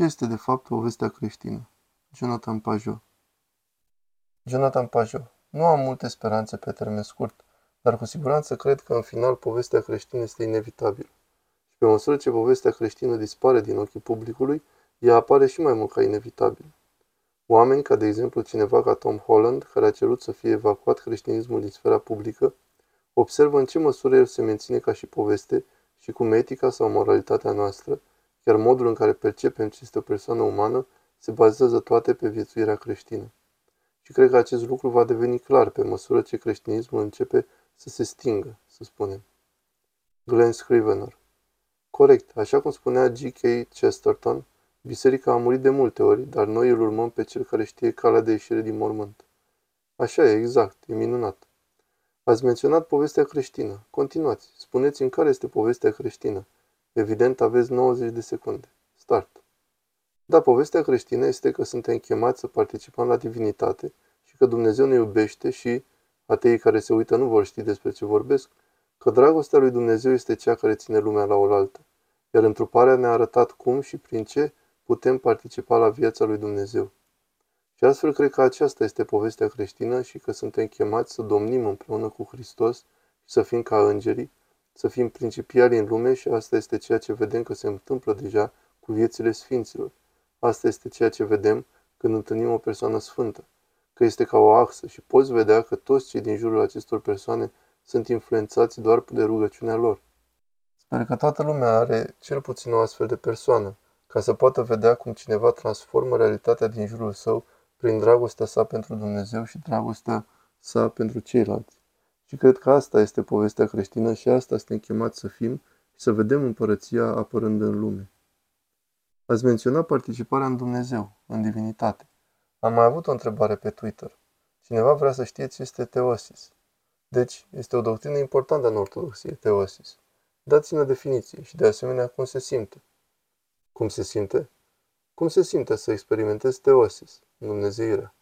Ce este de fapt povestea creștină? Jonathan Pajot Jonathan Pajot Nu am multe speranțe pe termen scurt, dar cu siguranță cred că în final povestea creștină este inevitabilă. Și pe măsură ce povestea creștină dispare din ochii publicului, ea apare și mai mult ca inevitabil. Oameni, ca de exemplu cineva ca Tom Holland, care a cerut să fie evacuat creștinismul din sfera publică, observă în ce măsură el se menține ca și poveste și cum etica sau moralitatea noastră, chiar modul în care percepem ce este o persoană umană, se bazează toate pe viețuirea creștină. Și cred că acest lucru va deveni clar pe măsură ce creștinismul începe să se stingă, să spunem. Glenn Scrivener Corect, așa cum spunea G.K. Chesterton, biserica a murit de multe ori, dar noi îl urmăm pe cel care știe calea de ieșire din mormânt. Așa e, exact, e minunat. Ați menționat povestea creștină. Continuați. Spuneți în care este povestea creștină. Evident, aveți 90 de secunde. Start. Da, povestea creștină este că suntem chemați să participăm la divinitate și că Dumnezeu ne iubește și, ateii care se uită nu vor ști despre ce vorbesc, că dragostea lui Dumnezeu este cea care ține lumea la oaltă, iar întruparea ne-a arătat cum și prin ce putem participa la viața lui Dumnezeu. Și astfel cred că aceasta este povestea creștină și că suntem chemați să domnim împreună cu Hristos și să fim ca îngerii, să fim principiali în lume și asta este ceea ce vedem că se întâmplă deja cu viețile sfinților. Asta este ceea ce vedem când întâlnim o persoană sfântă, că este ca o axă și poți vedea că toți cei din jurul acestor persoane sunt influențați doar de rugăciunea lor. Sper că toată lumea are cel puțin o astfel de persoană, ca să poată vedea cum cineva transformă realitatea din jurul său prin dragostea sa pentru Dumnezeu și dragostea sa pentru ceilalți. Și cred că asta este povestea creștină și asta suntem chemați să fim și să vedem împărăția apărând în lume. Ați menționat participarea în Dumnezeu, în divinitate. Am mai avut o întrebare pe Twitter. Cineva vrea să știe ce este teosis. Deci, este o doctrină importantă în ortodoxie, teosis. Dați-mi o definiție și de asemenea cum se simte. Cum se simte? Cum se simte să experimentezi teosis, Dumnezeirea?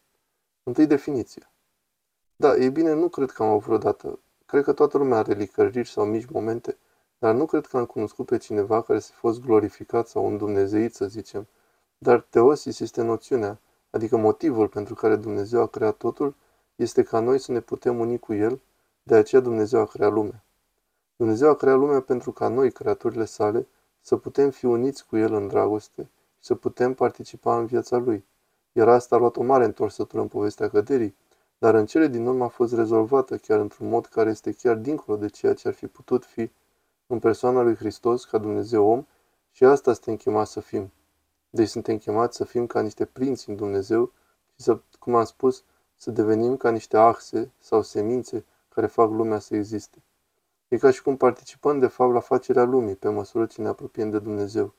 Întâi definiția. Da, e bine, nu cred că am avut vreodată. Cred că toată lumea are licăriri sau mici momente, dar nu cred că am cunoscut pe cineva care să fost glorificat sau un dumnezeit, să zicem. Dar teosis este noțiunea, adică motivul pentru care Dumnezeu a creat totul, este ca noi să ne putem uni cu El, de aceea Dumnezeu a creat lumea. Dumnezeu a creat lumea pentru ca noi, creaturile sale, să putem fi uniți cu El în dragoste și să putem participa în viața Lui. Iar asta a luat o mare întorsătură în povestea căderii, dar în cele din urmă a fost rezolvată chiar într-un mod care este chiar dincolo de ceea ce ar fi putut fi în persoana lui Hristos ca Dumnezeu om și asta suntem chemați să fim. Deci suntem chemați să fim ca niște prinți în Dumnezeu și să, cum am spus, să devenim ca niște axe sau semințe care fac lumea să existe. E ca și cum participăm de fapt la facerea lumii pe măsură ce ne apropiem de Dumnezeu.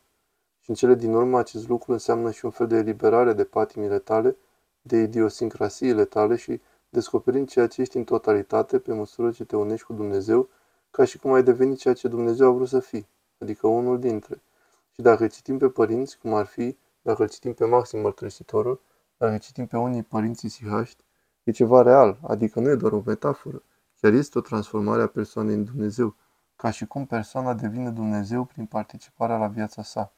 Și în cele din urmă acest lucru înseamnă și un fel de eliberare de patimile tale, de idiosincrasiile tale și descoperind ceea ce ești în totalitate pe măsură ce te unești cu Dumnezeu, ca și cum ai devenit ceea ce Dumnezeu a vrut să fii, adică unul dintre. Și dacă citim pe părinți, cum ar fi, dacă îl citim pe Maxim Mărturisitorul, dacă citim pe unii părinții sihaști, e ceva real, adică nu e doar o metaforă, chiar este o transformare a persoanei în Dumnezeu, ca și cum persoana devine Dumnezeu prin participarea la viața sa.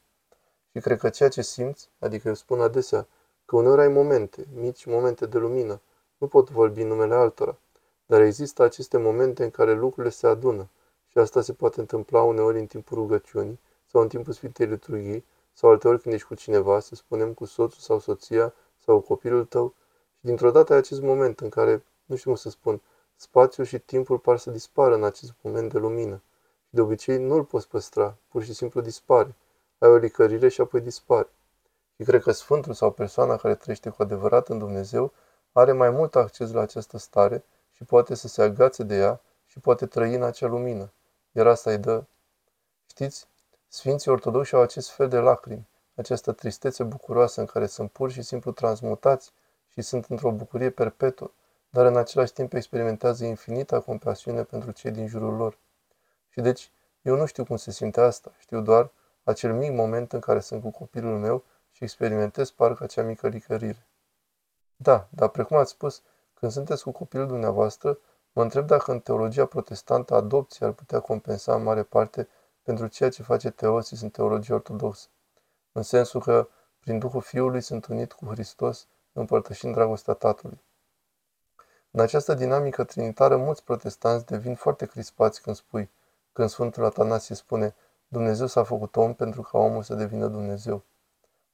Și cred că ceea ce simți, adică eu spun adesea, că uneori ai momente, mici momente de lumină, nu pot vorbi în numele altora, dar există aceste momente în care lucrurile se adună și asta se poate întâmpla uneori în timpul rugăciunii sau în timpul Sfintei Liturghii sau alteori când ești cu cineva, să spunem cu soțul sau soția sau copilul tău și dintr-o dată ai acest moment în care, nu știu cum să spun, spațiul și timpul par să dispară în acest moment de lumină și de obicei nu îl poți păstra, pur și simplu dispare. Ai o licărire și apoi dispare. Și cred că Sfântul sau persoana care trăiește cu adevărat în Dumnezeu are mai mult acces la această stare și poate să se agațe de ea și poate trăi în acea lumină. Iar asta îi dă. Știți, Sfinții Ortodoxi au acest fel de lacrimi, această tristețe bucuroasă în care sunt pur și simplu transmutați și sunt într-o bucurie perpetuă, dar în același timp experimentează infinita compasiune pentru cei din jurul lor. Și deci, eu nu știu cum se simte asta, știu doar acel mic moment în care sunt cu copilul meu și experimentez parcă acea mică licărire. Da, dar precum ați spus, când sunteți cu copilul dumneavoastră, mă întreb dacă în teologia protestantă adopția ar putea compensa în mare parte pentru ceea ce face teosis în teologia ortodoxă. În sensul că prin Duhul Fiului sunt unit cu Hristos, împărtășind dragostea Tatălui. În această dinamică trinitară, mulți protestanți devin foarte crispați când spui, când Sfântul Atanasie spune, Dumnezeu s-a făcut om pentru ca omul să devină Dumnezeu.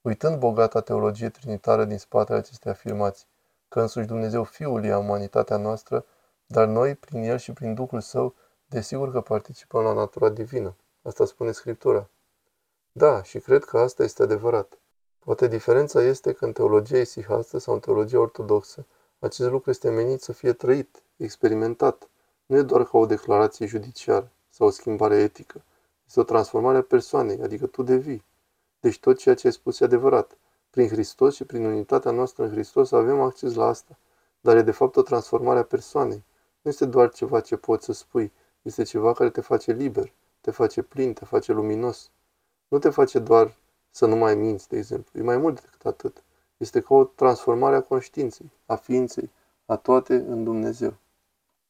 Uitând bogata teologie trinitară din spatele acestei afirmații, că însuși Dumnezeu Fiul e umanitatea noastră, dar noi, prin El și prin Duhul Său, desigur că participăm la natura divină. Asta spune Scriptura. Da, și cred că asta este adevărat. Poate diferența este că în teologia isihastă sau în teologia ortodoxă, acest lucru este menit să fie trăit, experimentat. Nu e doar ca o declarație judiciară sau o schimbare etică. Este o transformare a persoanei, adică tu devii. Deci tot ceea ce ai spus e adevărat. Prin Hristos și prin unitatea noastră în Hristos avem acces la asta. Dar e de fapt o transformare a persoanei. Nu este doar ceva ce poți să spui, este ceva care te face liber, te face plin, te face luminos. Nu te face doar să nu mai minți, de exemplu. E mai mult decât atât. Este ca o transformare a conștiinței, a ființei, a toate în Dumnezeu.